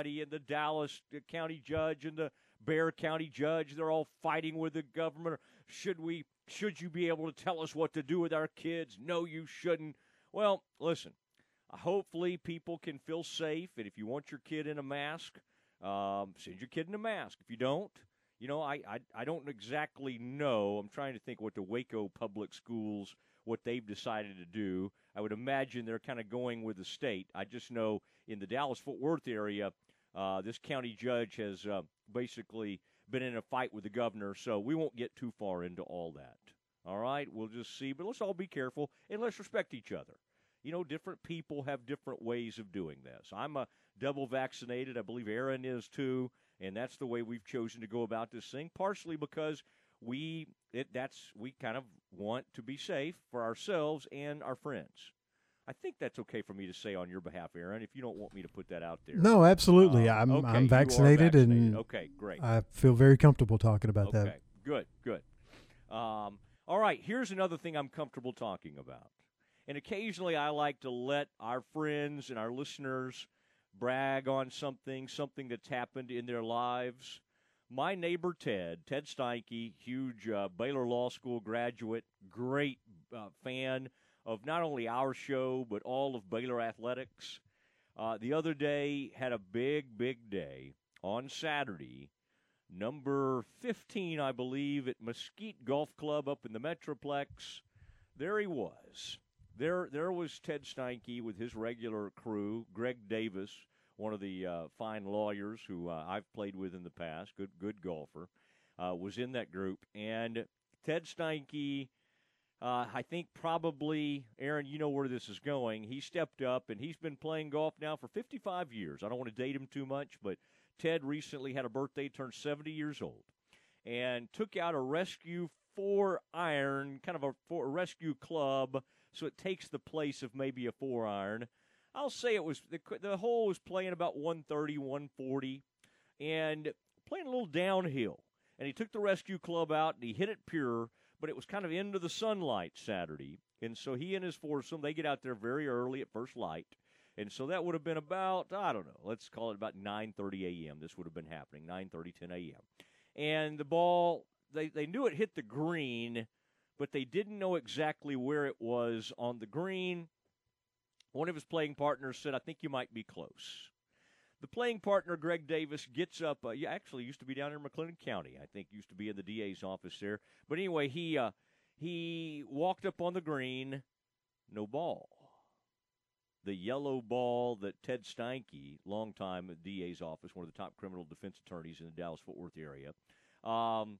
and the Dallas County judge and the Bexar County judge, they're all fighting with the government. Should we? Should you be able to tell us what to do with our kids? No, you shouldn't. Well, listen. Hopefully, people can feel safe, and if you want your kid in a mask, um, send your kid in a mask. If you don't, you know, I, I I don't exactly know. I'm trying to think what the Waco public schools what they've decided to do. I would imagine they're kind of going with the state. I just know in the Dallas Fort Worth area, uh, this county judge has uh, basically been in a fight with the governor, so we won't get too far into all that. All right, we'll just see, but let's all be careful and let's respect each other. You know, different people have different ways of doing this. I'm a double vaccinated. I believe Aaron is too, and that's the way we've chosen to go about this thing. Partially because we it that's we kind of want to be safe for ourselves and our friends. I think that's okay for me to say on your behalf, Aaron. If you don't want me to put that out there, no, absolutely. Um, I'm okay, I'm vaccinated, vaccinated. and okay, great. I feel very comfortable talking about that. okay, that. good, good. Um, all right, here's another thing I'm comfortable talking about. And occasionally I like to let our friends and our listeners brag on something, something that's happened in their lives. My neighbor Ted, Ted Steinke, huge uh, Baylor Law School graduate, great uh, fan of not only our show, but all of Baylor athletics. Uh, the other day had a big, big day on Saturday. Number 15, I believe, at Mesquite Golf Club up in the Metroplex. There he was. There, there was Ted Steinke with his regular crew. Greg Davis, one of the uh, fine lawyers who uh, I've played with in the past, good, good golfer, uh, was in that group. And Ted Steinke, uh, I think probably, Aaron, you know where this is going. He stepped up and he's been playing golf now for 55 years. I don't want to date him too much, but Ted recently had a birthday, turned 70 years old, and took out a rescue four iron, kind of a, four, a rescue club, so it takes the place of maybe a four iron. I'll say it was the, the hole was playing about 130, 140, and playing a little downhill. And he took the rescue club out and he hit it pure, but it was kind of into the sunlight Saturday. And so he and his foursome, they get out there very early at first light. And so that would have been about, I don't know, let's call it about 9.30 a.m. This would have been happening, 9.30, 10 a.m. And the ball, they, they knew it hit the green, but they didn't know exactly where it was on the green. One of his playing partners said, I think you might be close. The playing partner, Greg Davis, gets up. Uh, actually used to be down in McLennan County. I think used to be in the DA's office there. But anyway, he uh, he walked up on the green, no ball. The yellow ball that Ted Steinke, longtime DA's office, one of the top criminal defense attorneys in the Dallas Fort Worth area, um,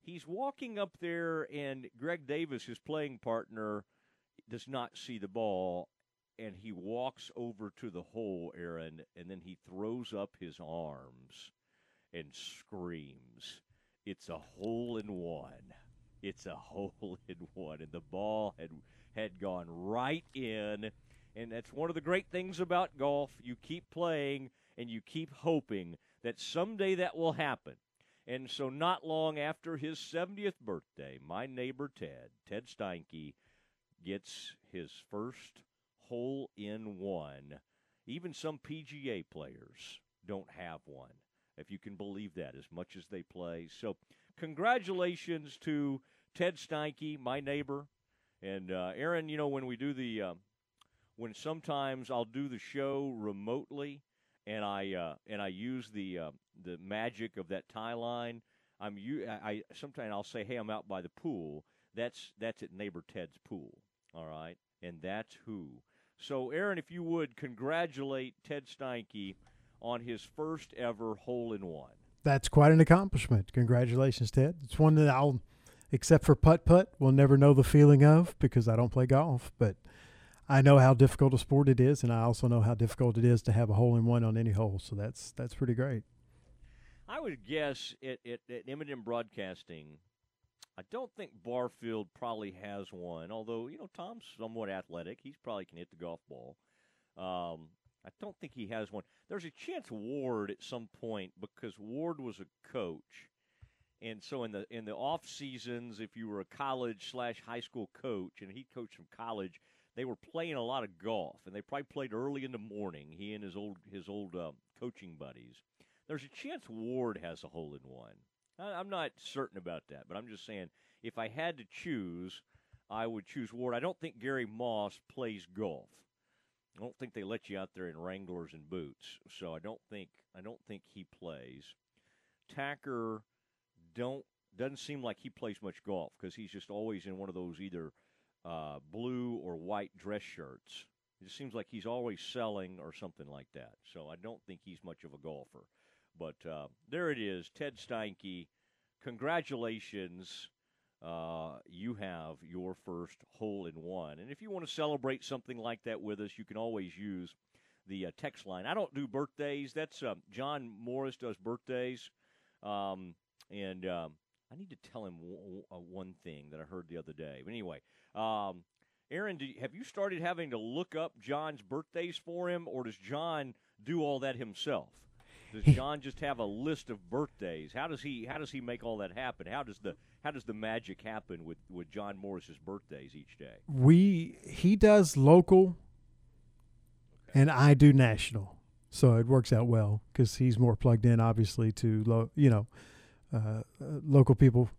he's walking up there, and Greg Davis, his playing partner, does not see the ball and he walks over to the hole, Aaron, and then he throws up his arms and screams, It's a hole in one. It's a hole in one. And the ball had had gone right in. And that's one of the great things about golf. You keep playing and you keep hoping that someday that will happen. And so, not long after his 70th birthday, my neighbor Ted, Ted Steinke, gets his first hole in one. Even some PGA players don't have one, if you can believe that, as much as they play. So, congratulations to Ted Steinke, my neighbor. And uh, Aaron, you know, when we do the, uh, when sometimes I'll do the show remotely, and I uh, and I use the uh, the magic of that tie line. I'm you. I, sometimes I'll say, "Hey, I'm out by the pool." That's that's at neighbor Ted's pool. All right, and that's who. So, Aaron, if you would congratulate Ted Steinke on his first ever hole in one. That's quite an accomplishment. Congratulations, Ted. It's one that I'll, except for putt putt, will never know the feeling of because I don't play golf. But I know how difficult a sport it is, and I also know how difficult it is to have a hole in one on any hole. So that's that's pretty great. I would guess at, at, at M&M Broadcasting, I don't think Barfield probably has one. Although you know Tom's somewhat athletic, he's probably can hit the golf ball. Um, I don't think he has one. There's a chance Ward at some point because Ward was a coach, and so in the in the off seasons, if you were a college slash high school coach and he coached from college, they were playing a lot of golf, and they probably played early in the morning. He and his old his old uh, coaching buddies. There's a chance Ward has a hole in one. I'm not certain about that, but I'm just saying if I had to choose, I would choose Ward. I don't think Gary Moss plays golf. I don't think they let you out there in Wranglers and boots, so I don't think I don't think he plays. Tacker don't doesn't seem like he plays much golf because he's just always in one of those either uh, blue or white dress shirts. It just seems like he's always selling or something like that. So I don't think he's much of a golfer. But uh, there it is, Ted Steinke. Congratulations. Uh, you have your first hole in one. And if you want to celebrate something like that with us, you can always use the uh, text line. I don't do birthdays. That's uh, John Morris does birthdays. Um, and um, I need to tell him w- w- one thing that I heard the other day. But anyway, um, Aaron, you, have you started having to look up John's birthdays for him, or does John do all that himself? Does John just have a list of birthdays? How does he how does he make all that happen? How does the how does the magic happen with, with John Morris's birthdays each day? We he does local, okay. and I do national, so it works out well because he's more plugged in, obviously, to lo, you know uh, uh, local people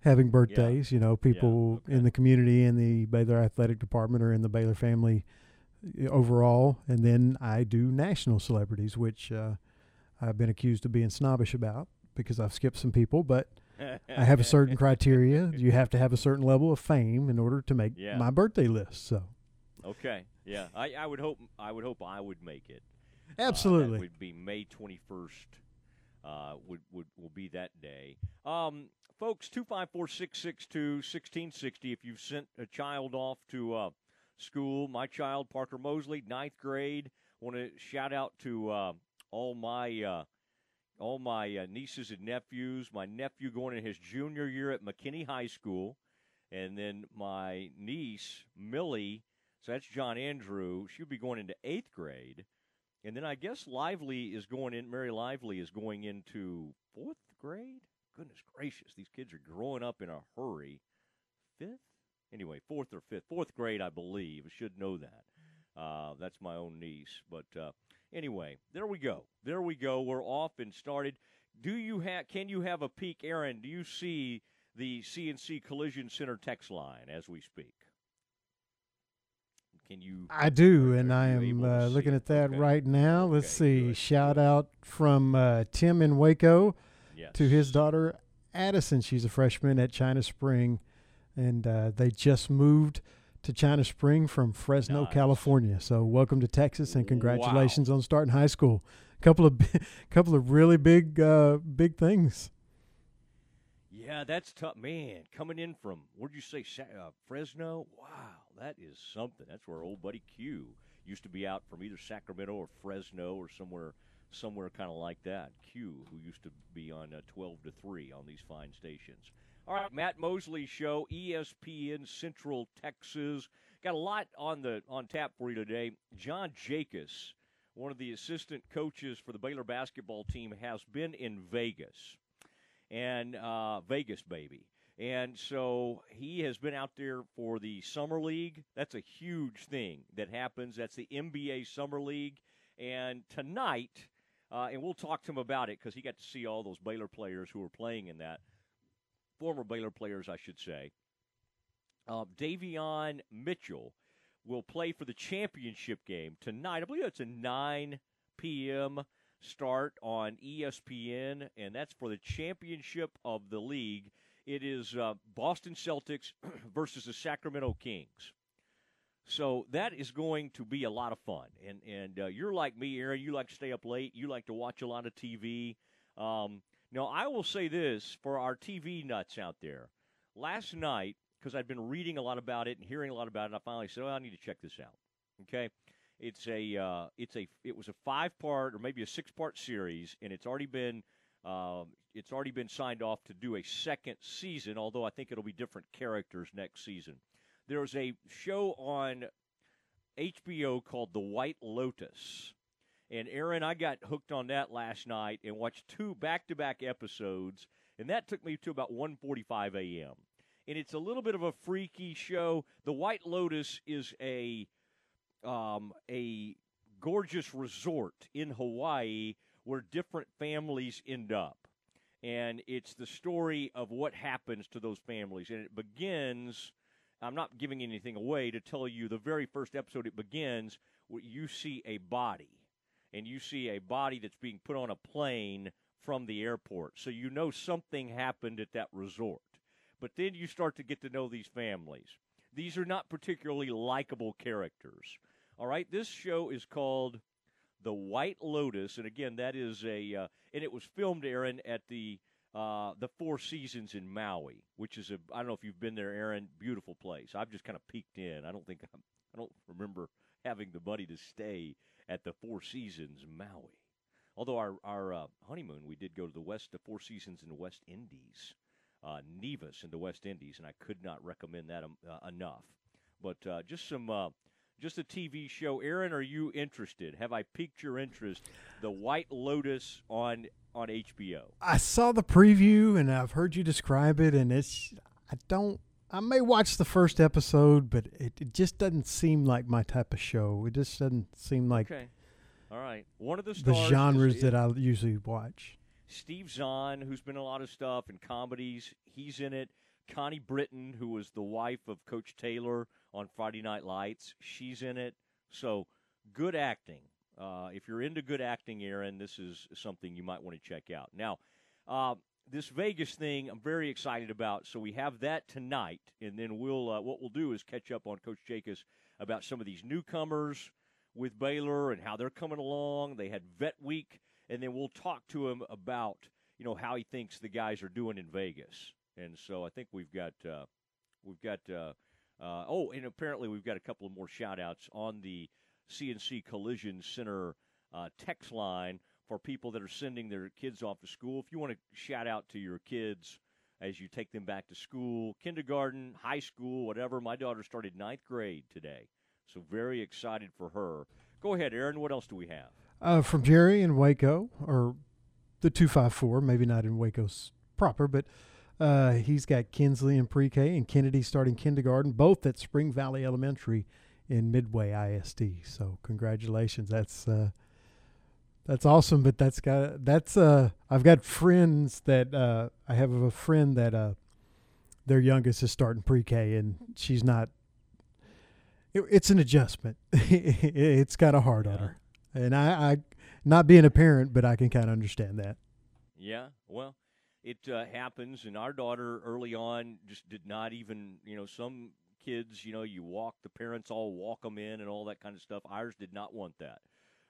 having birthdays. Yeah. You know, people yeah, okay. in the community in the Baylor athletic department or in the Baylor family uh, overall, and then I do national celebrities, which uh, I've been accused of being snobbish about because I've skipped some people, but. I have a certain criteria. You have to have a certain level of fame in order to make yeah. my birthday list. So, okay, yeah, I, I would hope I would hope I would make it. Absolutely, uh, would be May twenty first, uh, would, would will be that day. Um, folks, 254-662-1660. If you've sent a child off to uh, school, my child Parker Mosley, ninth grade. Want to shout out to uh, all my uh, all my uh, nieces and nephews. My nephew going in his junior year at McKinney High School, and then my niece Millie. So that's John Andrew. She'll be going into eighth grade. And then I guess Lively is going in, Mary Lively is going into fourth grade? Goodness gracious, these kids are growing up in a hurry. Fifth? Anyway, fourth or fifth. Fourth grade, I believe. I should know that. Uh, that's my own niece. But uh, anyway, there we go. There we go. We're off and started. Do you have? Can you have a peek, Aaron? Do you see the CNC Collision Center text line as we speak? Can you? I do, and I am uh, looking at that okay. right now. Let's see. Good. Shout out from uh, Tim in Waco yes. to his daughter Addison. She's a freshman at China Spring, and uh, they just moved to China Spring from Fresno, nice. California. So welcome to Texas, and congratulations wow. on starting high school. A couple of couple of really big uh, big things. Yeah, that's tough, man. Coming in from where'd you say uh, Fresno? Wow, that is something. That's where old buddy Q used to be out from either Sacramento or Fresno or somewhere somewhere kind of like that. Q, who used to be on uh, 12 to 3 on these fine stations. All right, Matt Mosley show, ESPN Central Texas. Got a lot on the on tap for you today. John Jakus, one of the assistant coaches for the Baylor basketball team, has been in Vegas and uh, Vegas, baby. And so he has been out there for the Summer League. That's a huge thing that happens. That's the NBA Summer League. And tonight, uh, and we'll talk to him about it because he got to see all those Baylor players who were playing in that. Former Baylor players, I should say. Uh, Davion Mitchell will play for the championship game tonight. I believe it's a 9 p.m start on ESPN, and that's for the championship of the league. It is uh, Boston Celtics versus the Sacramento Kings. So that is going to be a lot of fun. And and uh, you're like me, Aaron. You like to stay up late. You like to watch a lot of TV. Um, now I will say this for our TV nuts out there. Last night, because I'd been reading a lot about it and hearing a lot about it, I finally said, "Oh, I need to check this out." Okay, it's a uh, it's a it was a five part or maybe a six part series, and it's already been um, it's already been signed off to do a second season. Although I think it'll be different characters next season. There's a show on HBO called The White Lotus. And Aaron, I got hooked on that last night and watched two back-to-back episodes, and that took me to about 1:45 a.m. and it's a little bit of a freaky show. The White Lotus is a um, a gorgeous resort in Hawaii where different families end up. And it's the story of what happens to those families. And it begins, I'm not giving anything away to tell you the very first episode, it begins where you see a body. And you see a body that's being put on a plane from the airport. So you know something happened at that resort. But then you start to get to know these families. These are not particularly likable characters. All right, this show is called The White Lotus, and again, that is a uh, and it was filmed, Aaron, at the uh, the Four Seasons in Maui, which is a I don't know if you've been there, Aaron. Beautiful place. I've just kind of peeked in. I don't think I'm, I don't remember having the money to stay at the Four Seasons Maui. Although our our uh, honeymoon, we did go to the West, the Four Seasons in the West Indies, uh, Nevis in the West Indies, and I could not recommend that um, uh, enough. But uh, just some uh, just a TV show. Aaron, are you interested? Have I piqued your interest? The White Lotus on on HBO. I saw the preview and I've heard you describe it, and it's I don't. I may watch the first episode, but it, it just doesn't seem like my type of show. It just doesn't seem like Okay. All right. One of the the genres is, that I usually watch. Steve Zahn, who's been in a lot of stuff in comedies, he's in it. Connie Britton, who was the wife of Coach Taylor on Friday Night Lights, she's in it. So good acting. Uh, if you're into good acting, Aaron, this is something you might want to check out. Now, uh, this Vegas thing, I'm very excited about. So we have that tonight, and then we'll uh, what we'll do is catch up on Coach Jakus about some of these newcomers with Baylor and how they're coming along. They had Vet Week, and then we'll talk to him about you know how he thinks the guys are doing in Vegas. And so I think we've got uh, we've got uh, uh, oh, and apparently we've got a couple of more shout outs on the CNC Collision Center uh, text line for people that are sending their kids off to school. If you want to shout out to your kids as you take them back to school, kindergarten, high school, whatever. My daughter started ninth grade today, so very excited for her. Go ahead, Aaron. What else do we have? Uh, from Jerry in Waco, or the 254, maybe not in Waco's proper, but uh, he's got Kinsley in pre K and Kennedy starting kindergarten, both at Spring Valley Elementary in Midway ISD. So, congratulations. That's. Uh, that's awesome, but that's got that's uh I've got friends that uh I have a friend that uh their youngest is starting pre-K and she's not it, it's an adjustment. it's got a hard on her. And I, I not being a parent, but I can kind of understand that. Yeah, well, it uh, happens, and our daughter early on just did not even, you know, some kids, you know, you walk the parents all walk them in and all that kind of stuff. Ours did not want that.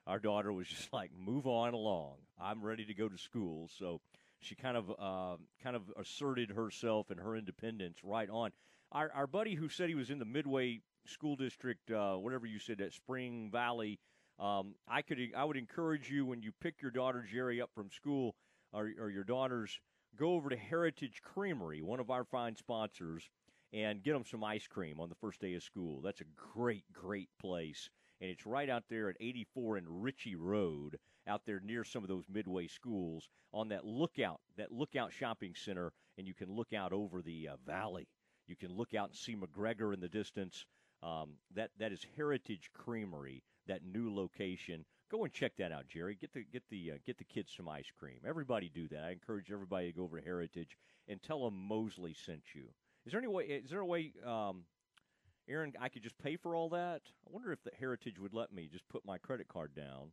Our daughter was just like, move on along. I'm ready to go to school, so she kind of uh, kind of asserted herself and her independence right on. Our our buddy who said he was in the Midway School District, uh, whatever you said, at Spring Valley. Um, I could I would encourage you when you pick your daughter Jerry up from school or, or your daughters, go over to Heritage Creamery, one of our fine sponsors, and get them some ice cream on the first day of school. That's a great, great place. And it's right out there at 84 and Ritchie Road, out there near some of those midway schools on that lookout, that lookout shopping center, and you can look out over the uh, valley. You can look out and see McGregor in the distance. Um, that that is Heritage Creamery, that new location. Go and check that out, Jerry. Get the get the uh, get the kids some ice cream. Everybody do that. I encourage everybody to go over to Heritage and tell them Mosley sent you. Is there any way? Is there a way, um, Aaron? I could just pay for all that. I wonder if the Heritage would let me just put my credit card down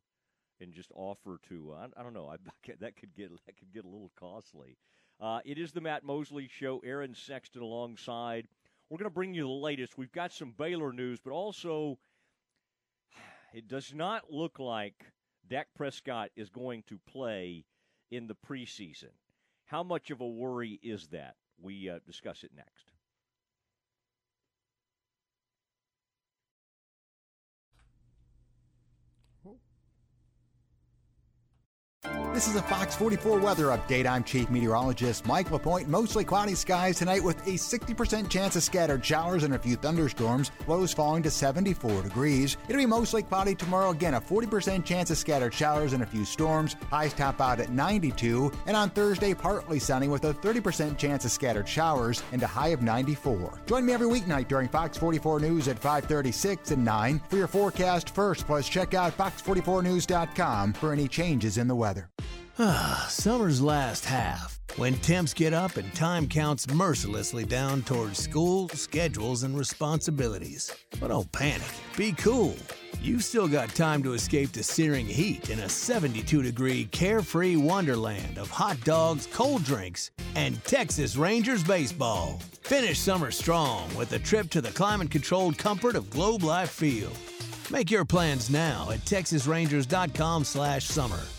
and just offer to. Uh, I, I don't know. I, that could get that could get a little costly. Uh, it is the Matt Mosley Show. Aaron Sexton alongside. We're going to bring you the latest. We've got some Baylor news, but also it does not look like Dak Prescott is going to play in the preseason. How much of a worry is that? We uh, discuss it next. This is a Fox 44 weather update. I'm Chief Meteorologist Mike LaPointe. Mostly cloudy skies tonight with a 60% chance of scattered showers and a few thunderstorms. Lows falling to 74 degrees. It'll be mostly cloudy tomorrow. Again, a 40% chance of scattered showers and a few storms. Highs top out at 92. And on Thursday, partly sunny with a 30% chance of scattered showers and a high of 94. Join me every weeknight during Fox 44 News at 536 and 9 for your forecast first. Plus, check out fox44news.com for any changes in the weather. Ah, summer's last half, when temps get up and time counts mercilessly down towards school, schedules, and responsibilities. But don't panic. Be cool. You've still got time to escape the searing heat in a 72 degree carefree wonderland of hot dogs, cold drinks, and Texas Rangers baseball. Finish summer strong with a trip to the climate controlled comfort of Globe Life Field. Make your plans now at texasrangers.com/summer.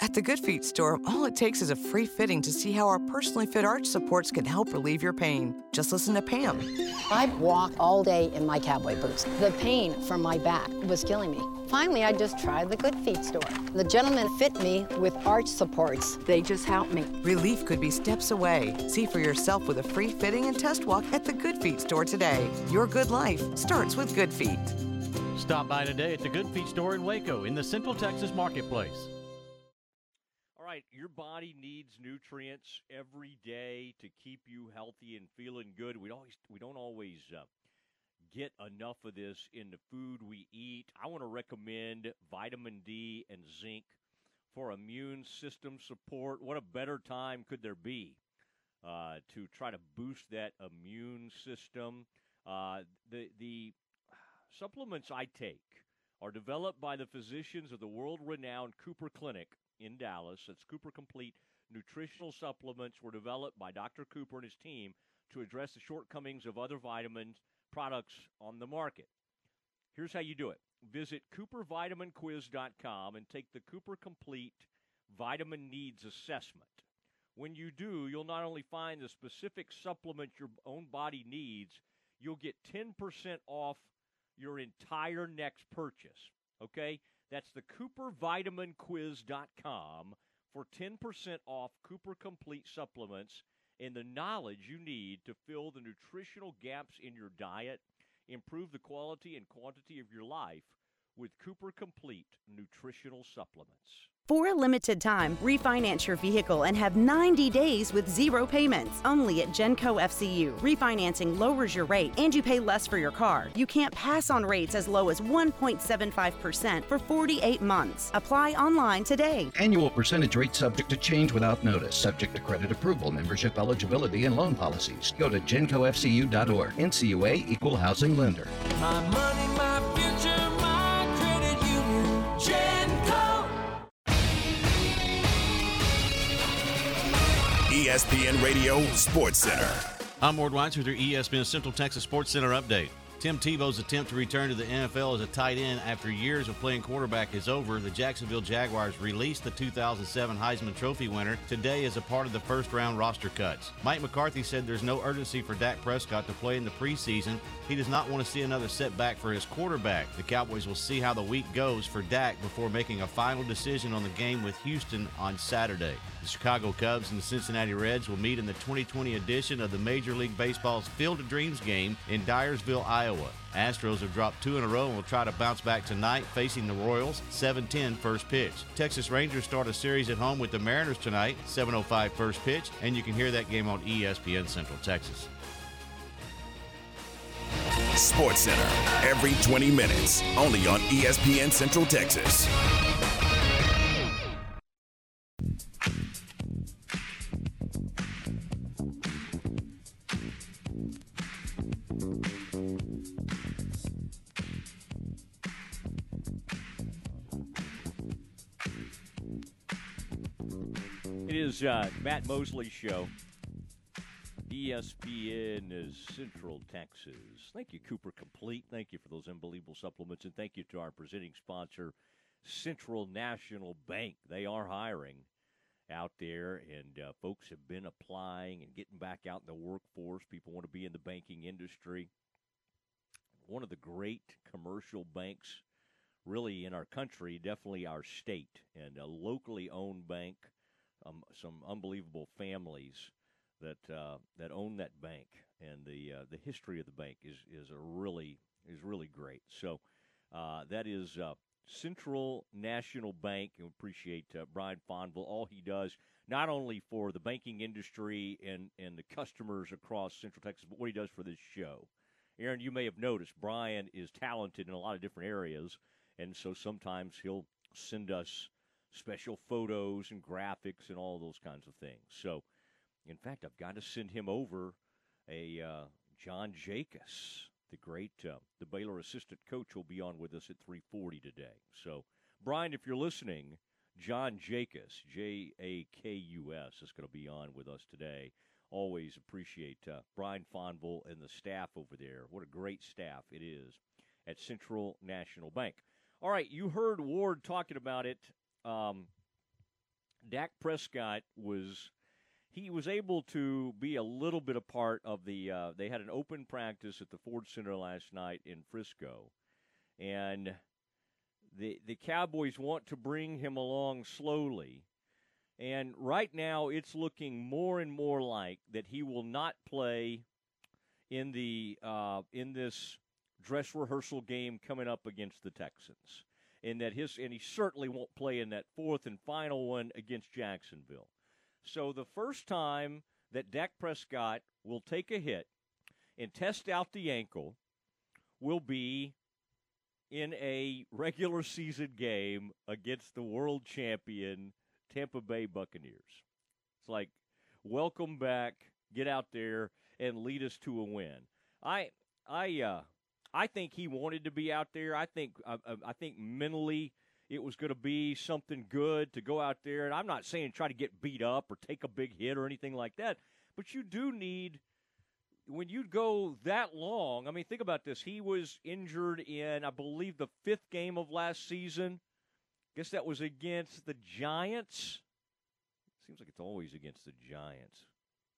At the Good Feet store, all it takes is a free fitting to see how our personally fit arch supports can help relieve your pain. Just listen to Pam. I've walked all day in my cowboy boots. The pain from my back was killing me. Finally, I just tried the Good Feet store. The gentleman fit me with arch supports. They just helped me. Relief could be steps away. See for yourself with a free fitting and test walk at the Good Feet store today. Your good life starts with Good Feet. Stop by today at the Good Feet store in Waco in the Central Texas Marketplace. Right, your body needs nutrients every day to keep you healthy and feeling good. We always we don't always uh, get enough of this in the food we eat. I want to recommend vitamin D and zinc for immune system support. What a better time could there be uh, to try to boost that immune system? Uh, the the supplements I take are developed by the physicians of the world-renowned Cooper Clinic in Dallas. That's Cooper Complete nutritional supplements were developed by Dr. Cooper and his team to address the shortcomings of other vitamin products on the market. Here's how you do it. Visit coopervitaminquiz.com and take the Cooper Complete Vitamin Needs Assessment. When you do, you'll not only find the specific supplement your own body needs, you'll get 10% off your entire next purchase. Okay? That's the coopervitaminquiz.com for 10% off Cooper Complete supplements and the knowledge you need to fill the nutritional gaps in your diet, improve the quality and quantity of your life with Cooper Complete nutritional supplements. For a limited time, refinance your vehicle and have 90 days with zero payments. Only at Genco FCU. Refinancing lowers your rate and you pay less for your car. You can't pass on rates as low as 1.75% for 48 months. Apply online today. Annual percentage rate subject to change without notice, subject to credit approval, membership eligibility, and loan policies. Go to gencofcu.org. NCUA Equal Housing Lender. ESPN Radio Sports Center. I'm Ward Weitz with your ESPN Central Texas Sports Center update. Tim Tebow's attempt to return to the NFL as a tight end after years of playing quarterback is over. The Jacksonville Jaguars released the 2007 Heisman Trophy winner today as a part of the first round roster cuts. Mike McCarthy said there's no urgency for Dak Prescott to play in the preseason. He does not want to see another setback for his quarterback. The Cowboys will see how the week goes for Dak before making a final decision on the game with Houston on Saturday. The Chicago Cubs and the Cincinnati Reds will meet in the 2020 edition of the Major League Baseball's Field of Dreams game in Dyersville, Iowa. Astros have dropped two in a row and will try to bounce back tonight, facing the Royals 7-10 first pitch. Texas Rangers start a series at home with the Mariners tonight, 7:05 first pitch, and you can hear that game on ESPN Central Texas. Sports Center every 20 minutes, only on ESPN Central Texas. Is uh, Matt Mosley Show. ESPN is Central Texas. Thank you, Cooper Complete. Thank you for those unbelievable supplements. And thank you to our presenting sponsor, Central National Bank. They are hiring out there, and uh, folks have been applying and getting back out in the workforce. People want to be in the banking industry. One of the great commercial banks, really, in our country, definitely our state, and a locally owned bank. Um, some unbelievable families that uh, that own that bank, and the uh, the history of the bank is is a really is really great. So uh, that is uh, Central National Bank, and appreciate uh, Brian Fonville all he does not only for the banking industry and and the customers across Central Texas, but what he does for this show. Aaron, you may have noticed Brian is talented in a lot of different areas, and so sometimes he'll send us special photos and graphics and all those kinds of things. So. In fact, I've got to send him over a uh, John Jakus, the great, uh, the Baylor assistant coach, will be on with us at 3:40 today. So, Brian, if you're listening, John Jakus, J A K U S, is going to be on with us today. Always appreciate uh, Brian Fonville and the staff over there. What a great staff it is at Central National Bank. All right, you heard Ward talking about it. Um, Dak Prescott was he was able to be a little bit a part of the. Uh, they had an open practice at the Ford Center last night in Frisco, and the the Cowboys want to bring him along slowly. And right now, it's looking more and more like that he will not play in the uh, in this dress rehearsal game coming up against the Texans, and that his and he certainly won't play in that fourth and final one against Jacksonville. So the first time that Dak Prescott will take a hit and test out the ankle will be in a regular season game against the world champion Tampa Bay Buccaneers. It's like, welcome back, get out there and lead us to a win. I I uh I think he wanted to be out there. I think I, I think mentally it was going to be something good to go out there. And I'm not saying try to get beat up or take a big hit or anything like that, but you do need when you go that long. I mean, think about this. He was injured in, I believe, the fifth game of last season. I Guess that was against the Giants. Seems like it's always against the Giants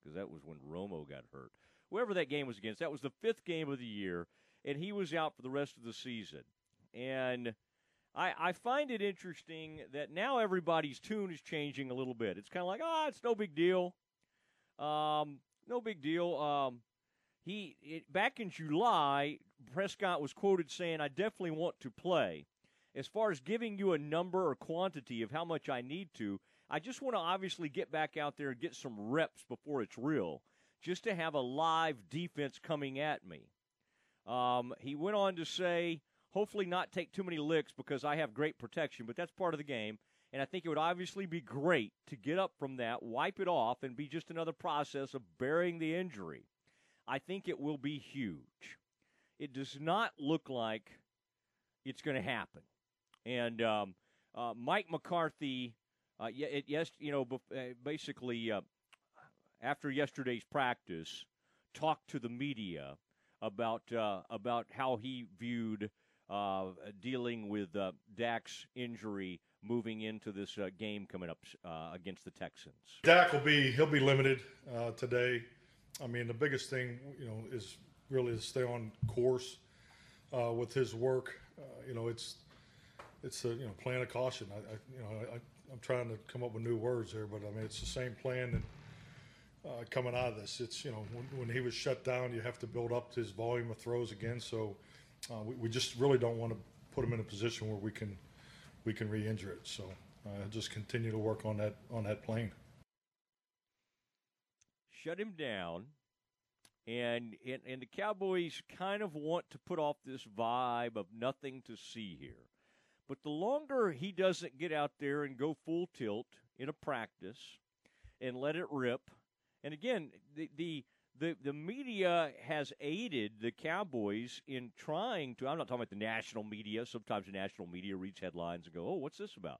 because that was when Romo got hurt. Whoever that game was against, that was the fifth game of the year, and he was out for the rest of the season. And I, I find it interesting that now everybody's tune is changing a little bit. It's kind of like, ah, oh, it's no big deal. Um, no big deal. Um, he it, back in July, Prescott was quoted saying, "I definitely want to play." As far as giving you a number or quantity of how much I need to, I just want to obviously get back out there and get some reps before it's real, just to have a live defense coming at me. Um, he went on to say, hopefully not take too many licks because I have great protection, but that's part of the game. And I think it would obviously be great to get up from that, wipe it off, and be just another process of burying the injury. I think it will be huge. It does not look like it's going to happen. And um, uh, Mike McCarthy, uh, yes, you know, basically uh, after yesterday's practice, talked to the media about uh, about how he viewed uh, dealing with uh, Dak's injury moving into this uh, game coming up uh, against the Texans. Dak will be he'll be limited uh, today. I mean, the biggest thing you know is really to stay on course uh, with his work. you know, it's it's a you know plan of caution. I, I you know I, I'm trying to come up with new words there, but I mean it's the same plan that. Uh, coming out of this. It's you know when, when, he was shut down, you have to build up his volume of throws again. So uh, we, we, just really don't want to put him in a position where we can we can re-injure it. So uh, just continue to work on that on that plane. Shut him down, and, and and the Cowboys kind of want to put off this vibe of nothing to see here. But the longer he doesn't get out there and go full tilt in a practice and let it rip, and again, the, the the the media has aided the Cowboys in trying to. I'm not talking about the national media. Sometimes the national media reads headlines and go, "Oh, what's this about?"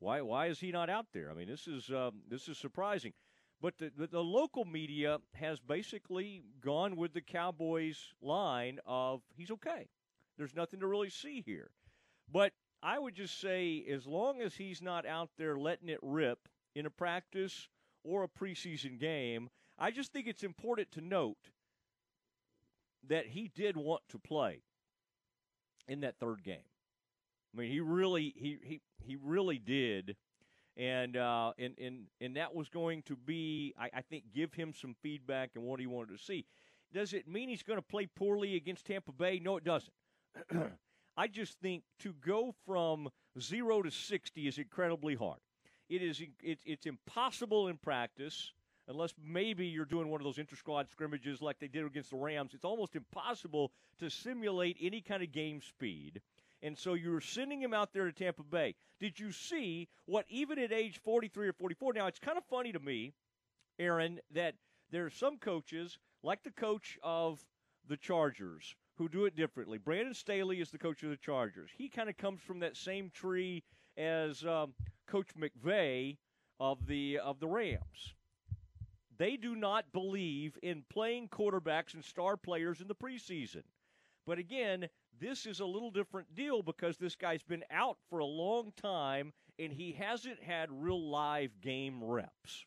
Why why is he not out there? I mean, this is um, this is surprising. But the, the, the local media has basically gone with the Cowboys line of he's okay. There's nothing to really see here. But I would just say, as long as he's not out there letting it rip in a practice or a preseason game, I just think it's important to note that he did want to play in that third game. I mean, he really he he he really did, and uh, and and and that was going to be, I, I think, give him some feedback and what he wanted to see. Does it mean he's going to play poorly against Tampa Bay? No, it doesn't. I just think to go from zero to sixty is incredibly hard. It is it's it's impossible in practice unless maybe you're doing one of those inter squad scrimmages like they did against the Rams. It's almost impossible to simulate any kind of game speed. And so you're sending him out there to Tampa Bay. Did you see what, even at age 43 or 44, now it's kind of funny to me, Aaron, that there are some coaches, like the coach of the Chargers, who do it differently. Brandon Staley is the coach of the Chargers. He kind of comes from that same tree as um, Coach McVay of the of the Rams. They do not believe in playing quarterbacks and star players in the preseason. But again, this is a little different deal because this guy's been out for a long time and he hasn't had real live game reps.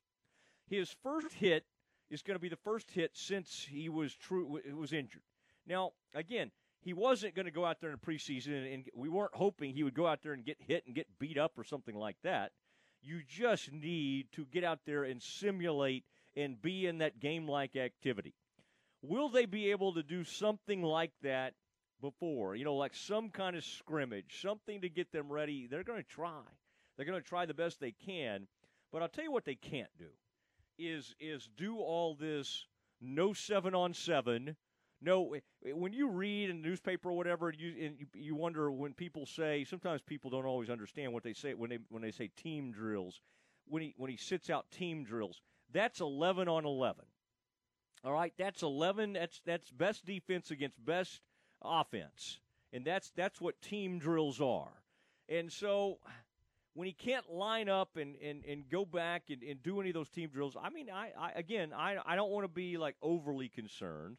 His first hit is going to be the first hit since he was true was injured. Now, again, he wasn't going to go out there in the preseason and we weren't hoping he would go out there and get hit and get beat up or something like that. You just need to get out there and simulate and be in that game like activity. Will they be able to do something like that before? You know, like some kind of scrimmage, something to get them ready. They're going to try. They're going to try the best they can. But I'll tell you what they can't do is is do all this no seven on seven. No, when you read in the newspaper or whatever, you and you, wonder when people say. Sometimes people don't always understand what they say when they when they say team drills. When he when he sits out team drills, that's eleven on eleven. All right, that's eleven. That's that's best defense against best offense, and that's that's what team drills are. And so, when he can't line up and, and, and go back and, and do any of those team drills, I mean, I, I again, I I don't want to be like overly concerned.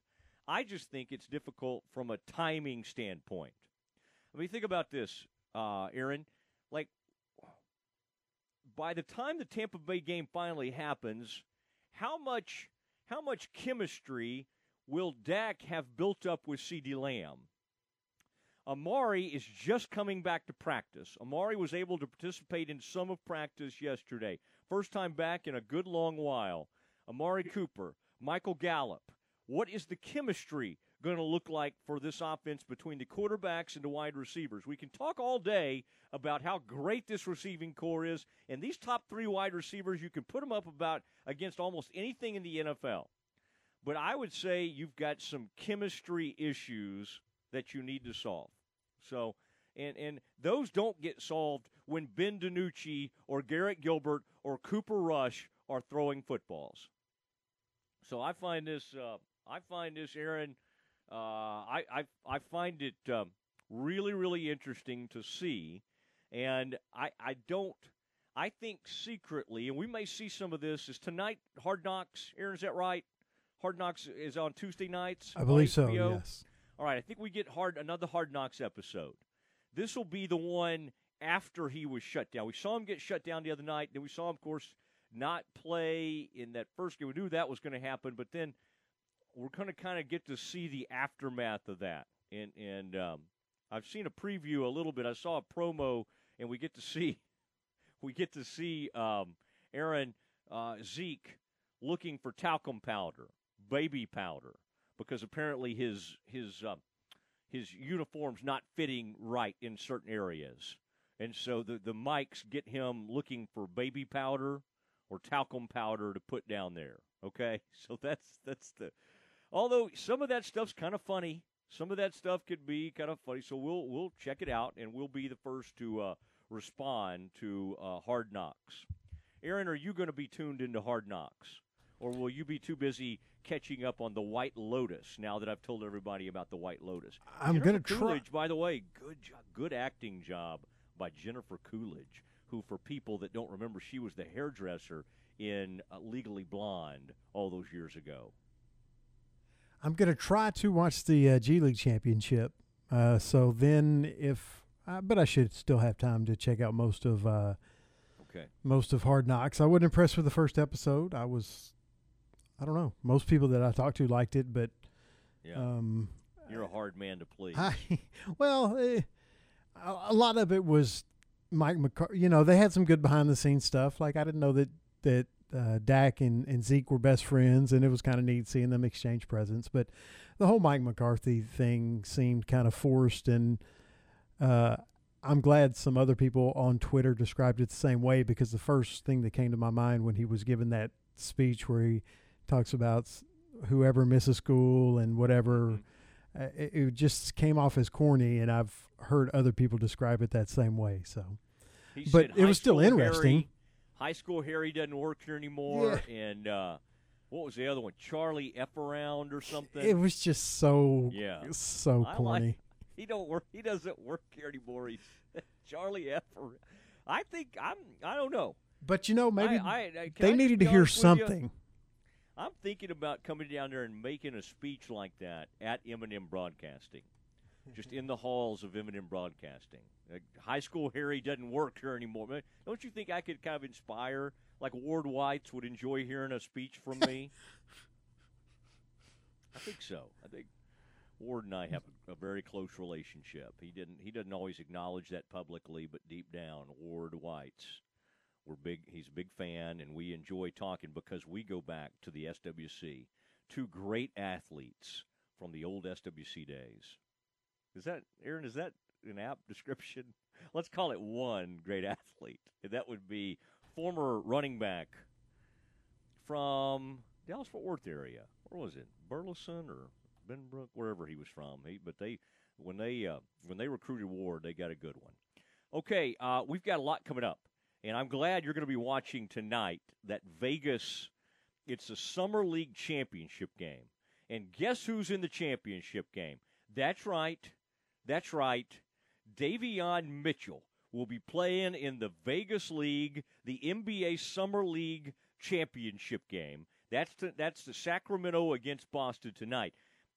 I just think it's difficult from a timing standpoint. I mean, think about this, uh, Aaron. Like, by the time the Tampa Bay game finally happens, how much how much chemistry will Dak have built up with CeeDee Lamb? Amari is just coming back to practice. Amari was able to participate in some of practice yesterday. First time back in a good long while. Amari Cooper, Michael Gallup. What is the chemistry going to look like for this offense between the quarterbacks and the wide receivers? We can talk all day about how great this receiving corps is, and these top three wide receivers, you can put them up about against almost anything in the NFL. But I would say you've got some chemistry issues that you need to solve. So, and and those don't get solved when Ben DiNucci or Garrett Gilbert or Cooper Rush are throwing footballs. So I find this, uh, I find this, Aaron, uh, I, I I find it um, really really interesting to see, and I I don't. I think secretly, and we may see some of this, is tonight Hard Knocks. Aaron, is that right? Hard Knocks is on Tuesday nights. I believe so. Yes. All right, I think we get hard another Hard Knocks episode. This will be the one after he was shut down. We saw him get shut down the other night. Then we saw him, of course, not play in that first game. We knew that was going to happen, but then we're going to kind of get to see the aftermath of that. And and um, I've seen a preview a little bit. I saw a promo, and we get to see we get to see um, Aaron uh, Zeke looking for talcum powder, baby powder, because apparently his his uh, his uniform's not fitting right in certain areas, and so the the mics get him looking for baby powder or talcum powder to put down there. Okay, so that's that's the. Although some of that stuff's kind of funny, some of that stuff could be kind of funny. So we'll we'll check it out, and we'll be the first to uh, respond to uh, Hard Knocks. Aaron, are you going to be tuned into Hard Knocks, or will you be too busy catching up on the White Lotus? Now that I've told everybody about the White Lotus, I'm gonna try- Coolidge, by the way, good job, good acting job by Jennifer Coolidge, who, for people that don't remember, she was the hairdresser in uh, Legally Blonde all those years ago. I'm going to try to watch the uh, G League Championship. Uh, so then, if but I should still have time to check out most of uh, Okay. most of Hard Knocks. I wasn't impressed with the first episode. I was, I don't know. Most people that I talked to liked it, but Yeah. um, You're a hard man to please. I well, eh, a, a lot of it was Mike McCarthy. You know, they had some good behind the scenes stuff. Like I didn't know that that uh, Dak and, and Zeke were best friends, and it was kind of neat seeing them exchange presents. But the whole Mike McCarthy thing seemed kind of forced, and uh, I'm glad some other people on Twitter described it the same way because the first thing that came to my mind when he was giving that speech where he talks about whoever misses school and whatever uh, it, it just came off as corny, and I've heard other people describe it that same way. So, He but it was still interesting. High school Harry doesn't work here anymore, and uh, what was the other one? Charlie F around or something. It was just so yeah, so I like- corny. he don't work. He doesn't work here anymore. He's Charlie F. around. I think I'm. I don't know. But you know, maybe I- I- I- I they needed to hear with you? something. I'm thinking about coming down there and making a speech like that at M&M Broadcasting, just in the halls of M&M Broadcasting. Like, high school Harry doesn't work here anymore. Don't you think I could kind of inspire, like Ward White's would enjoy hearing a speech from me? I think so. I think Ward and I have a, a very close relationship. He didn't. He doesn't always acknowledge that publicly, but deep down, Ward White's we're big. He's a big fan, and we enjoy talking because we go back to the SWC, two great athletes from the old SWC days. Is that Aaron? Is that an apt description? Let's call it one great athlete. That would be former running back from Dallas Fort Worth area. Where was it? Burleson or Benbrook, wherever he was from. He, but they when they uh, when they recruited Ward, they got a good one. Okay, uh, we've got a lot coming up, and I'm glad you're going to be watching tonight that Vegas. It's a summer league championship game, and guess who's in the championship game? That's right, that's right. Davion Mitchell will be playing in the Vegas League, the NBA Summer League championship game. That's the, that's the Sacramento against Boston tonight.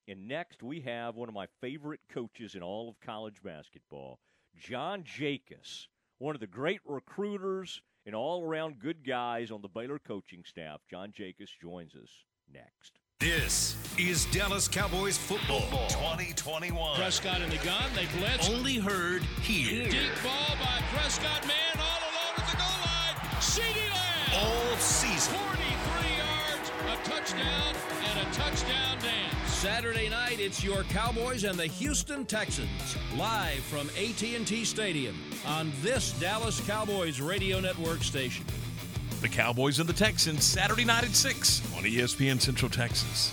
And next we have one of my favorite coaches in all of college basketball, John Jakus, one of the great recruiters and all-around good guys on the Baylor coaching staff. John Jakus joins us next. This is Dallas Cowboys football 2021. Prescott in the gun. They blitz. Only heard here. Deep ball by Prescott. Man all alone at the goal line. CeeDee Lamb. All season. 43 yards, a touchdown, and a touchdown dance. Saturday night, it's your Cowboys and the Houston Texans live from AT&T Stadium on this Dallas Cowboys radio network station. The Cowboys and the Texans, Saturday night at 6 on ESPN Central Texas.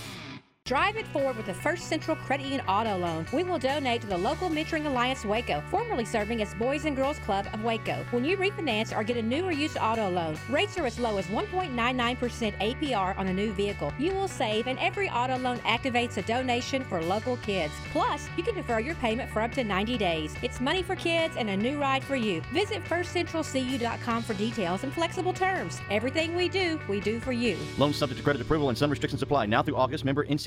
Drive it forward with the First Central Credit Union Auto Loan. We will donate to the local Mentoring Alliance Waco, formerly serving as Boys and Girls Club of Waco. When you refinance or get a new or used auto loan, rates are as low as 1.99% APR on a new vehicle. You will save, and every auto loan activates a donation for local kids. Plus, you can defer your payment for up to 90 days. It's money for kids and a new ride for you. Visit firstcentralcu.com for details and flexible terms. Everything we do, we do for you. Loan subject to credit approval and some restrictions apply. Now through August, member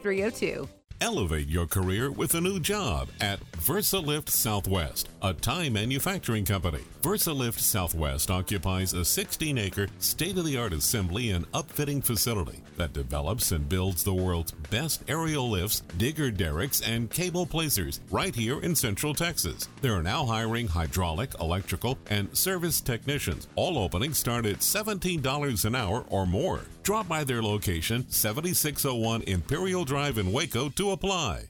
8302. Elevate your career with a new job at VersaLift Southwest, a Time manufacturing company. VersaLift Southwest occupies a 16 acre, state of the art assembly and upfitting facility that develops and builds the world's best aerial lifts, digger derricks, and cable placers right here in Central Texas. They are now hiring hydraulic, electrical, and service technicians. All openings start at $17 an hour or more. Drop by their location, 7601 Imperial Drive in Waco, to apply.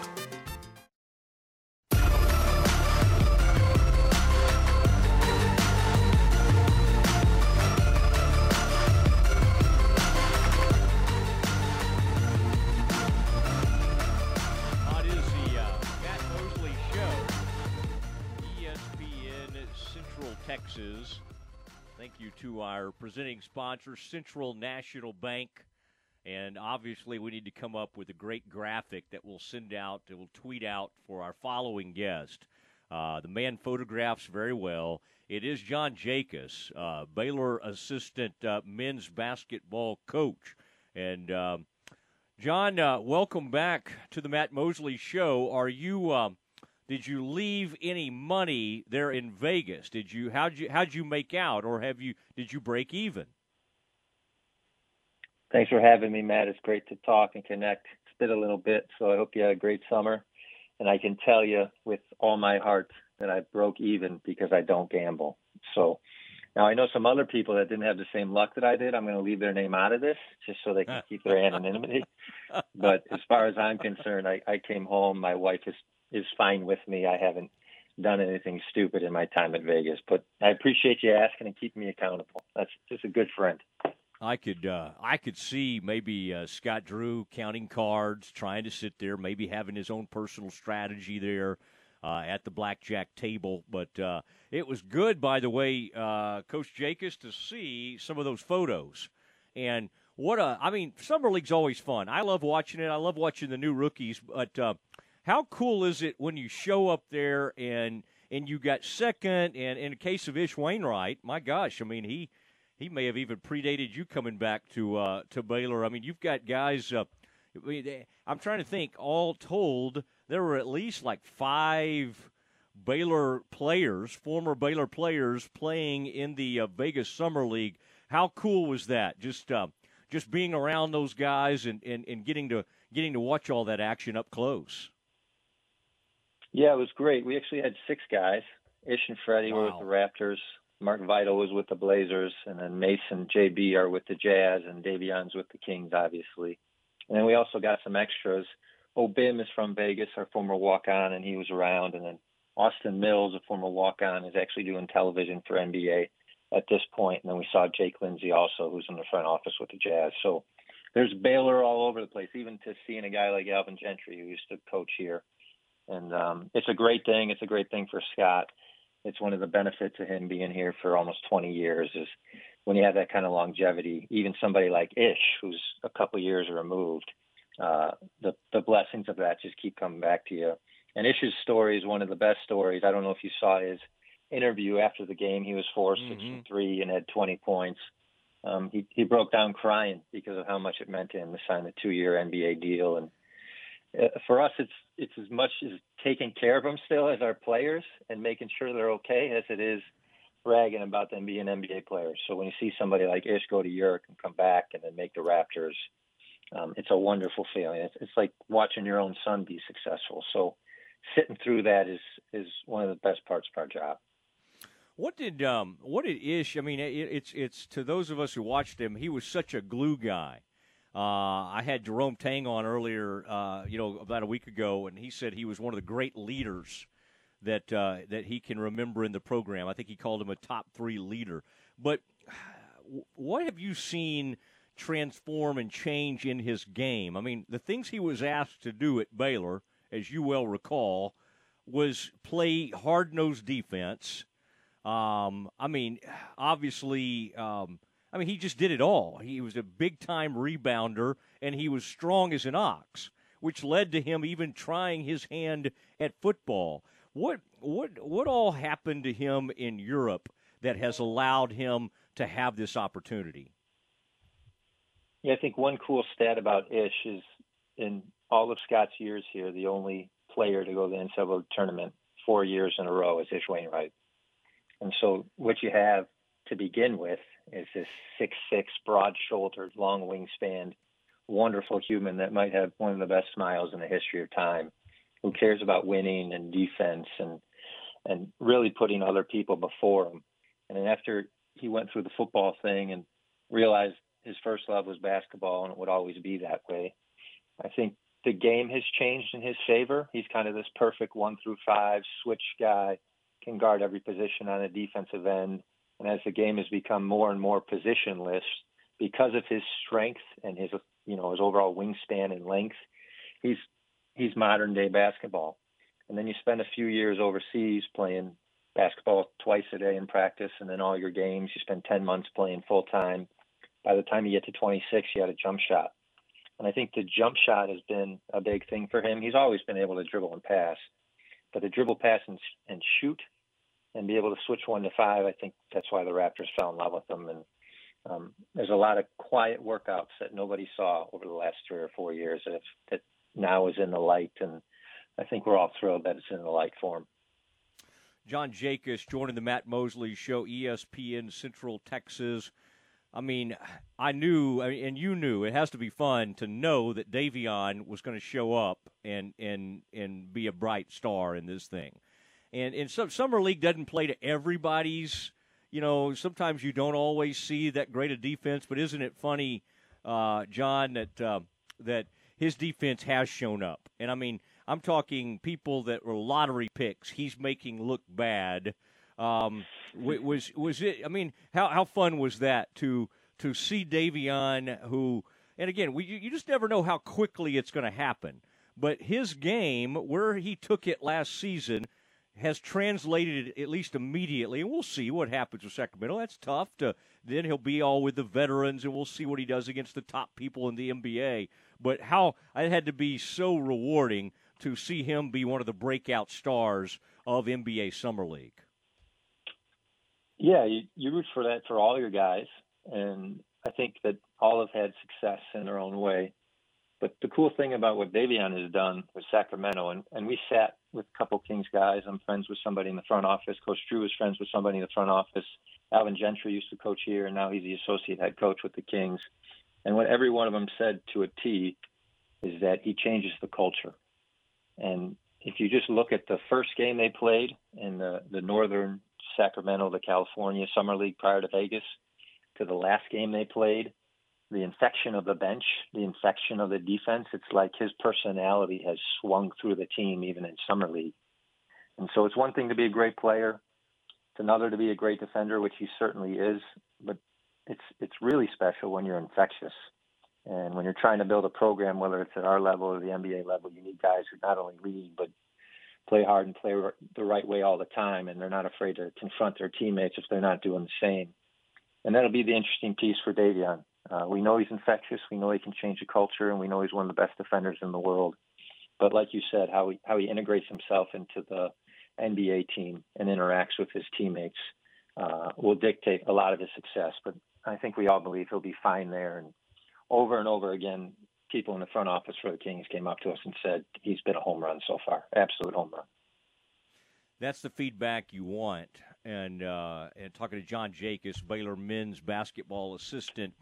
To our presenting sponsor, Central National Bank. And obviously, we need to come up with a great graphic that we'll send out, that we'll tweet out for our following guest. Uh, the man photographs very well. It is John Jakus, uh, Baylor assistant uh, men's basketball coach. And um, John, uh, welcome back to the Matt Mosley Show. Are you? Um, did you leave any money there in Vegas? Did you? How'd you? How'd you make out, or have you? Did you break even? Thanks for having me, Matt. It's great to talk and connect. It's been a little bit, so I hope you had a great summer. And I can tell you with all my heart that I broke even because I don't gamble. So now I know some other people that didn't have the same luck that I did. I'm going to leave their name out of this just so they can keep their anonymity. But as far as I'm concerned, I, I came home. My wife is is fine with me. I haven't done anything stupid in my time at Vegas. But I appreciate you asking and keeping me accountable. That's just a good friend. I could uh, I could see maybe uh, Scott Drew counting cards, trying to sit there, maybe having his own personal strategy there uh, at the blackjack table. But uh, it was good, by the way, uh, Coach Jakus, to see some of those photos. And what a I mean, summer league's always fun. I love watching it. I love watching the new rookies. But uh, how cool is it when you show up there and and you got second? And in the case of Ish Wainwright, my gosh, I mean he he may have even predated you coming back to uh, to Baylor. I mean, you've got guys. Uh, I'm trying to think. All told, there were at least like five Baylor players, former Baylor players, playing in the uh, Vegas Summer League. How cool was that? Just uh, just being around those guys and, and, and getting to getting to watch all that action up close. Yeah, it was great. We actually had six guys. Ish and Freddie were with the Raptors. Mark Vital was with the Blazers, and then Mason, JB are with the Jazz, and Davion's with the Kings, obviously. And then we also got some extras. Obim is from Vegas, our former walk-on, and he was around. And then Austin Mills, a former walk-on, is actually doing television for NBA at this point. And then we saw Jake Lindsey also, who's in the front office with the Jazz. So there's Baylor all over the place, even to seeing a guy like Alvin Gentry, who used to coach here. And um, it's a great thing. It's a great thing for Scott. It's one of the benefits of him being here for almost 20 years is when you have that kind of longevity. Even somebody like Ish, who's a couple years removed, uh, the the blessings of that just keep coming back to you. And Ish's story is one of the best stories. I don't know if you saw his interview after the game. He was 4 six and three and had 20 points. Um, he he broke down crying because of how much it meant to him to sign a two year NBA deal and for us, it's it's as much as taking care of them still as our players and making sure they're okay as it is bragging about them being NBA players. So when you see somebody like Ish go to Europe and come back and then make the Raptors, um, it's a wonderful feeling. It's, it's like watching your own son be successful. So sitting through that is is one of the best parts of our job. What did um what did Ish? I mean, it, it's it's to those of us who watched him, he was such a glue guy. Uh, I had Jerome Tang on earlier, uh, you know, about a week ago, and he said he was one of the great leaders that uh, that he can remember in the program. I think he called him a top three leader. But what have you seen transform and change in his game? I mean, the things he was asked to do at Baylor, as you well recall, was play hard nosed defense. Um, I mean, obviously, um, I mean, he just did it all. He was a big time rebounder, and he was strong as an ox, which led to him even trying his hand at football. What what what all happened to him in Europe that has allowed him to have this opportunity? Yeah, I think one cool stat about Ish is in all of Scott's years here, the only player to go to the NCAA tournament four years in a row is Ish Wainwright. And so what you have to begin with is this six six, broad shouldered, long wingspan, wonderful human that might have one of the best smiles in the history of time, who cares about winning and defense and and really putting other people before him. And then after he went through the football thing and realized his first love was basketball and it would always be that way, I think the game has changed in his favor. He's kind of this perfect one through five switch guy, can guard every position on a defensive end. And as the game has become more and more positionless, because of his strength and his you know his overall wingspan and length, he's he's modern day basketball. And then you spend a few years overseas playing basketball twice a day in practice, and then all your games. You spend 10 months playing full time. By the time you get to 26, you had a jump shot. And I think the jump shot has been a big thing for him. He's always been able to dribble and pass, but the dribble, pass, and, and shoot and be able to switch one to five, I think that's why the Raptors fell in love with him. And um, there's a lot of quiet workouts that nobody saw over the last three or four years that, that now is in the light. And I think we're all thrilled that it's in the light form. John Jakus joining the Matt Mosley Show, ESPN Central Texas. I mean, I knew, and you knew, it has to be fun to know that Davion was going to show up and and and be a bright star in this thing. And and summer league doesn't play to everybody's. You know, sometimes you don't always see that great a defense, but isn't it funny, uh, John, that uh, that his defense has shown up? And I mean, I'm talking people that were lottery picks. He's making look bad um, was was it? I mean, how how fun was that to to see Davion, who, and again, we you just never know how quickly it's going to happen. But his game, where he took it last season, has translated it at least immediately, and we'll see what happens with Sacramento. That's tough. To then he'll be all with the veterans, and we'll see what he does against the top people in the NBA. But how it had to be so rewarding to see him be one of the breakout stars of NBA Summer League. Yeah, you, you root for that for all your guys, and I think that all have had success in their own way. But the cool thing about what Davion has done with Sacramento, and, and we sat with a couple Kings guys. I'm friends with somebody in the front office. Coach Drew is friends with somebody in the front office. Alvin Gentry used to coach here, and now he's the associate head coach with the Kings. And what every one of them said to a T is that he changes the culture. And if you just look at the first game they played in the, the Northern Sacramento, the California Summer League prior to Vegas, to the last game they played, the infection of the bench, the infection of the defense, it's like his personality has swung through the team even in Summer League. And so it's one thing to be a great player, it's another to be a great defender, which he certainly is, but it's it's really special when you're infectious. And when you're trying to build a program, whether it's at our level or the NBA level, you need guys who not only lead but play hard and play the right way all the time, and they're not afraid to confront their teammates if they're not doing the same. And that'll be the interesting piece for Davion. Uh, we know he's infectious. We know he can change the culture, and we know he's one of the best defenders in the world. But like you said, how he how he integrates himself into the NBA team and interacts with his teammates uh, will dictate a lot of his success. But I think we all believe he'll be fine there. And over and over again, people in the front office for the Kings came up to us and said he's been a home run so far, absolute home run. That's the feedback you want. And uh, and talking to John Jakus, Baylor men's basketball assistant.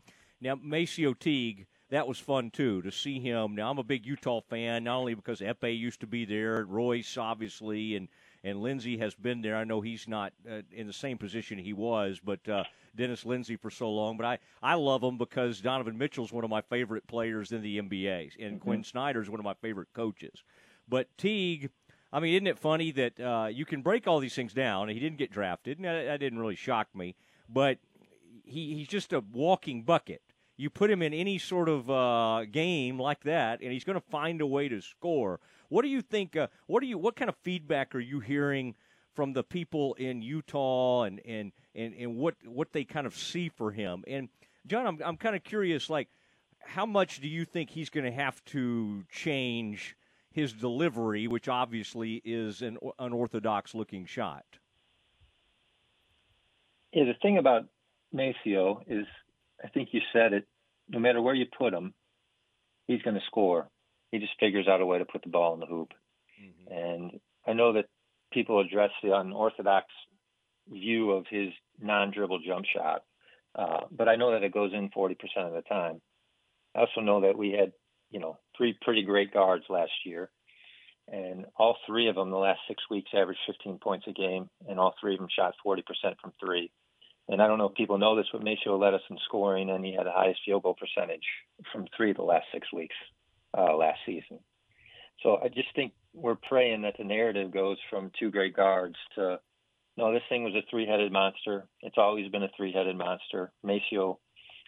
Now MaCio Teague, that was fun too to see him. Now I'm a big Utah fan, not only because Ekpe used to be there, Royce obviously, and and Lindsey has been there. I know he's not uh, in the same position he was, but uh, Dennis Lindsey for so long. But I, I love him because Donovan Mitchell's one of my favorite players in the NBA, and mm-hmm. Quin Snyder's one of my favorite coaches. But Teague, I mean, isn't it funny that uh, you can break all these things down? He didn't get drafted, and that, that didn't really shock me. But he, he's just a walking bucket. You put him in any sort of uh, game like that, and he's going to find a way to score. What do you think? Uh, what do you? What kind of feedback are you hearing from the people in Utah, and and and, and what what they kind of see for him? And John, I'm I'm kind of curious, like how much do you think he's going to have to change his delivery, which obviously is an unorthodox looking shot? Yeah, the thing about MaCio is, I think you said it. No matter where you put him, he's going to score he just figures out a way to put the ball in the hoop. Mm-hmm. And I know that people address the unorthodox view of his non-dribble jump shot, uh, but I know that it goes in 40% of the time. I also know that we had, you know, three pretty great guards last year, and all three of them the last six weeks averaged 15 points a game, and all three of them shot 40% from three. And I don't know if people know this, but MaCio led us in scoring, and he had the highest field goal percentage from three the last six weeks uh, last season. So I just think we're praying that the narrative goes from two great guards to no, this thing was a three-headed monster. It's always been a three-headed monster. MaCio,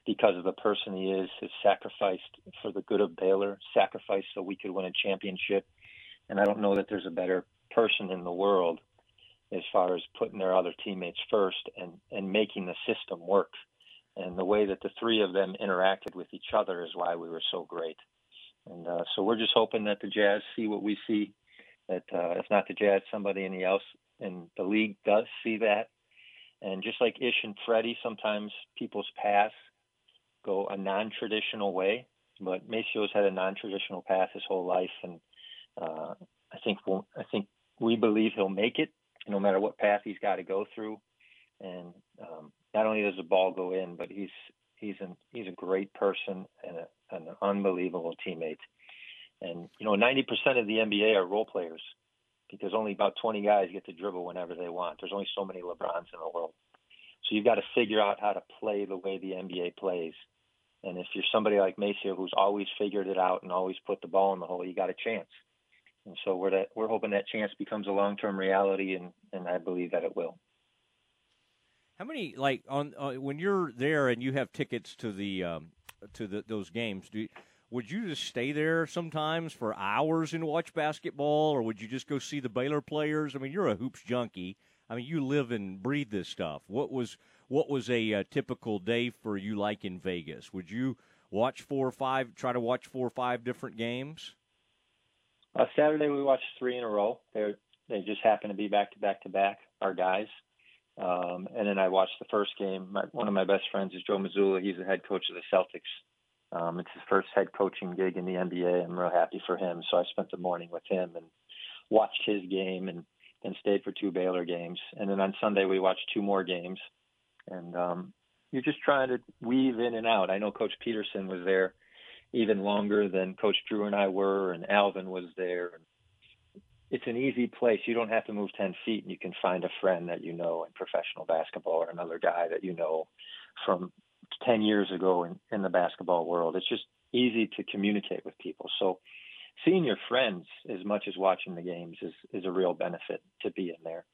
because of the person he is, has sacrificed for the good of Baylor, sacrificed so we could win a championship. And I don't know that there's a better person in the world as far as putting their other teammates first and, and making the system work. And the way that the three of them interacted with each other is why we were so great. And uh, so we're just hoping that the Jazz see what we see. That uh, if not the Jazz, somebody else in the league does see that. And just like Ish and Freddie, sometimes people's paths go a non-traditional way. But MaCio's had a non-traditional path his whole life, and uh, I think we'll, I think we believe he'll make it, no matter what path he's got to go through. And um, not only does the ball go in, but he's he's an he's a great person and a, an unbelievable teammate. And you know, 90% of the NBA are role players because only about 20 guys get to dribble whenever they want. There's only so many LeBrons in the world. So you've got to figure out how to play the way the NBA plays. And if you're somebody like MaCio who's always figured it out and always put the ball in the hole, you got a chance. And so we're that we're hoping that chance becomes a long-term reality, and and I believe that it will. How many like on uh, when you're there and you have tickets to the um, to the, those games? Do you, would you just stay there sometimes for hours and watch basketball, or would you just go see the Baylor players? I mean, you're a hoops junkie. I mean, you live and breathe this stuff. What was what was a, uh, typical day for you like in Vegas? Would you watch four or five, try to watch four or five different games? Uh, Saturday we watched three in a row. They they just happened to be back to back to back. Our guys, um, and then I watched the first game. My, one of my best friends is Joe Mazzulla. He's the head coach of the Celtics. Um, it's his first head coaching gig in the NBA. I'm real happy for him. So I spent the morning with him and watched his game and then stayed for two Baylor games. And then on Sunday we watched two more games. And um, you're just trying to weave in and out. I know Coach Peterson was there even longer than Coach Drew and I were, and Alvin was there. It's an easy place. You don't have to move 10 feet and you can find a friend that you know in professional basketball or another guy that you know from 10 years ago in, in the basketball world. It's just easy to communicate with people. So seeing your friends as much as watching the games is, is a real benefit to be in there.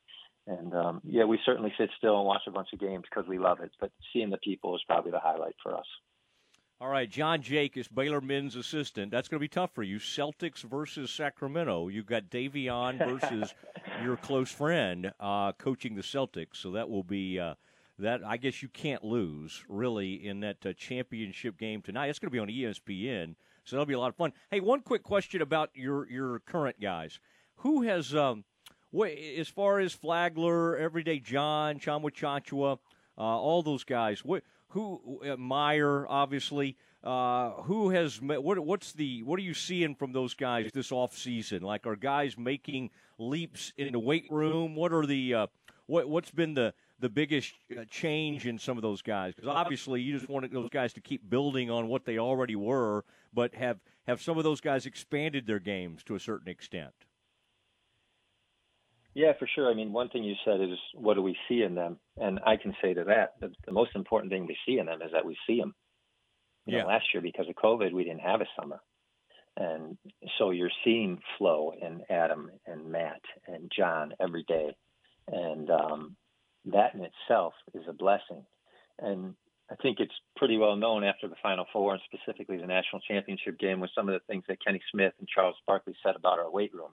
And um, yeah, we certainly sit still and watch a bunch of games because we love it. But seeing the people is probably the highlight for us. All right, John Jakus Baylor men's assistant. That's going to be tough for you. Celtics versus Sacramento. You've got Davion versus your close friend uh, coaching the Celtics. So that will be uh, that. I guess you can't lose really in that uh, championship game tonight. It's going to be on ESPN, so that'll be a lot of fun. Hey, one quick question about your your current guys. Who has um, as far as Flagler, Everyday John, Tchamwa Tchatchoua, uh, all those guys? What who uh, Mayer obviously. Uh, who has what? What's the what are you seeing from those guys this off season? Like, are guys making leaps in the weight room? What are the uh, what? What's been the the biggest uh, change in some of those guys? Because obviously, you just want those guys to keep building on what they already were, but have have some of those guys expanded their games to a certain extent? Yeah, for sure. I mean, one thing you said is, what do we see in them? And I can say to that, the, the most important thing we see in them is that we see them. You yeah. know, last year because of COVID, we didn't have a summer, and so you're seeing Flo and Adam and Matt and John every day, and um, that in itself is a blessing. And I think it's pretty well known after the Final Four and specifically the national championship game with some of the things that Kenny Smith and Charles Barkley said about our weight room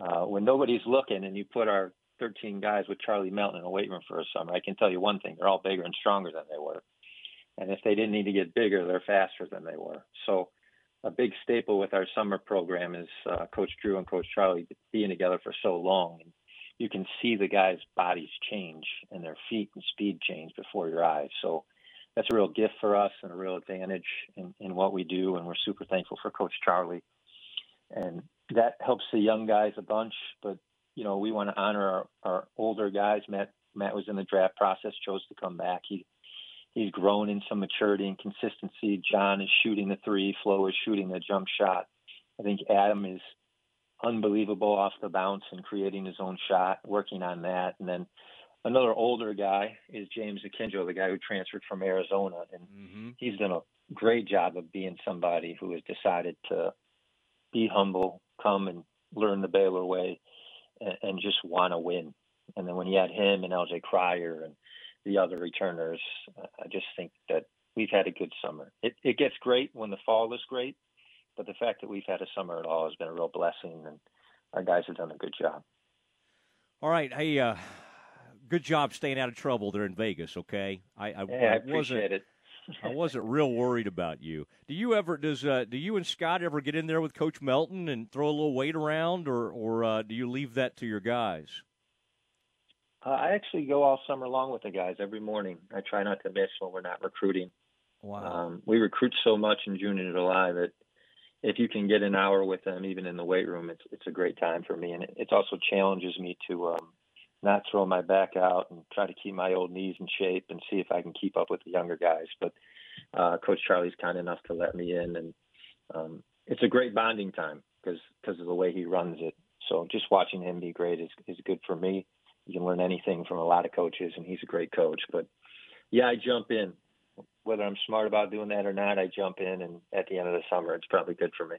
uh, when nobody's looking and you put our 13 guys with Charlie Melton in a weight room for a summer, I can tell you one thing: they're all bigger and stronger than they were. And if they didn't need to get bigger, they're faster than they were. So, a big staple with our summer program is uh, Coach Drew and Coach Charlie being together for so long. And you can see the guys' bodies change and their feet and speed change before your eyes. So, that's a real gift for us and a real advantage in, in what we do. And we're super thankful for Coach Charlie. And that helps the young guys a bunch. But you know, we want to honor our, our older guys. Matt Matt was in the draft process, chose to come back. He he's grown in some maturity and consistency. John is shooting the three. Flo is shooting the jump shot. I think Adam is unbelievable off the bounce and creating his own shot, working on that. And then another older guy is James Akinjo, the guy who transferred from Arizona, and mm-hmm. he's done a great job of being somebody who has decided to be humble, come and learn the Baylor way, and, and just want to win. And then when you had him and LJ Cryer and the other returners, I just think that we've had a good summer. It, it gets great when the fall is great, but the fact that we've had a summer at all has been a real blessing, and our guys have done a good job. All right, hey, uh, good job staying out of trouble there in Vegas. Okay, I, I, yeah, I, I wasn't. it. I wasn't real worried about you. Do you ever does uh, do you and Scott ever get in there with Coach Melton and throw a little weight around, or or uh, do you leave that to your guys? Uh, I actually go all summer long with the guys every morning. I try not to miss when we're not recruiting. Wow. Um, we recruit so much in June and July that if you can get an hour with them, even in the weight room, it's it's a great time for me, and it, it also challenges me to um, not throw my back out and try to keep my old knees in shape and see if I can keep up with the younger guys. But uh, Coach Charlie's kind enough to let me in, and um, it's a great bonding time because because of the way he runs it. So just watching him be great is is good for me. You can learn anything from a lot of coaches, and he's a great coach. But yeah, I jump in. Whether I'm smart about doing that or not, I jump in, and at the end of the summer, it's probably good for me.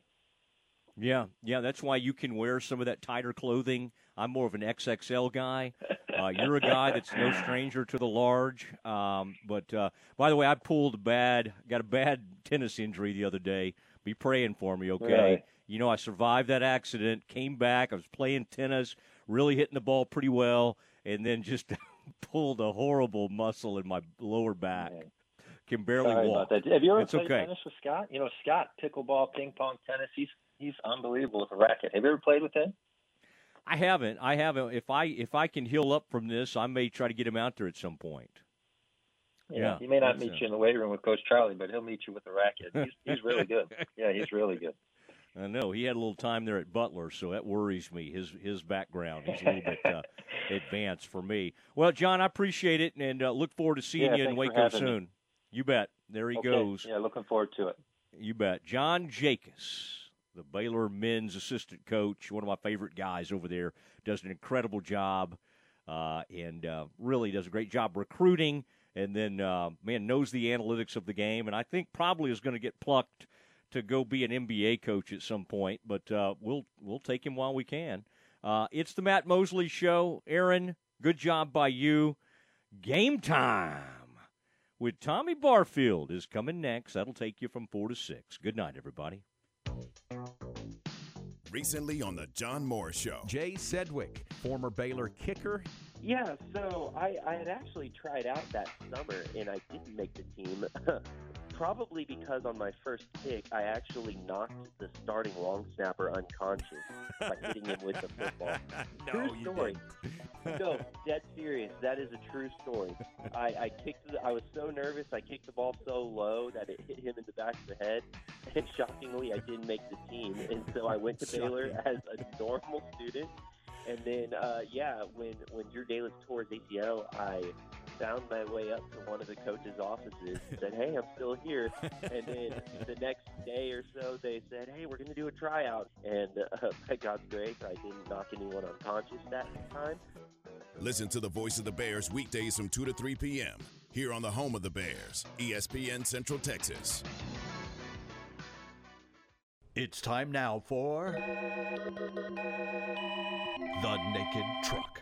Yeah, yeah, that's why you can wear some of that tighter clothing. I'm more of an XXL guy. Uh, you're a guy that's no stranger to the large. Um, but uh, by the way, I pulled a bad, got a bad tennis injury the other day. Be praying for me, okay? Really? You know, I survived that accident, came back. I was playing tennis, really hitting the ball pretty well, and then just pulled a horrible muscle in my lower back. Can barely Sorry walk. about that. Have you ever it's played okay. tennis with Scott? You know, Scott, pickleball, ping pong, tennis. He's he's unbelievable with a racket. Have you ever played with him? I haven't. I haven't. If I if I can heal up from this, I may try to get him out there at some point. Yeah, he may not meet a- you in the weight room with Coach Charlie, but he'll meet you with a racket. He's he's really good. Yeah, he's really good. I know he had a little time there at Butler, so that worries me. His his background, he's a little bit uh, advanced for me. Well, John, I appreciate it, and uh, look forward to seeing Yeah, you in Waco having me. soon. You bet. There he Okay. goes. Yeah, looking forward to it. You bet. John Jakus, the Baylor men's assistant coach, one of my favorite guys over there, does an incredible job uh, and uh, really does a great job recruiting. And then, uh, man, knows the analytics of the game. And I think probably is going to get plucked to go be an NBA coach at some point. But uh, we'll we'll take him while we can. Uh, it's the Matt Mosley Show. Aaron, good job by you. Game time with Tommy Barfield is coming next. That'll take you from four to six. Good night, everybody. Recently on the John Moore Show. Jay Sedgwick, former Baylor kicker. Yeah, so I, I had actually tried out that summer and I didn't make the team. Probably because on my first kick, I actually knocked the starting long snapper unconscious by hitting him with the football. No, true story. no, dead serious. That is a true story. I, I kicked. The, I was so nervous. I kicked the ball so low that it hit him in the back of the head. And shockingly, I didn't make the team. And so I went to Baylor as a normal student. And then, uh, yeah, when when Drew Dalis tore his ACL, I found my way up to one of the coach's offices and said, "Hey, I'm still here." And then the next day or so, they said, "Hey, we're going to do a tryout." And uh, by God's grace, I didn't knock anyone unconscious that time. Listen to the voice of the Bears weekdays from 2 to 3 p.m. here on the home of the Bears, ESPN Central Texas. It's time now for The Naked Truck,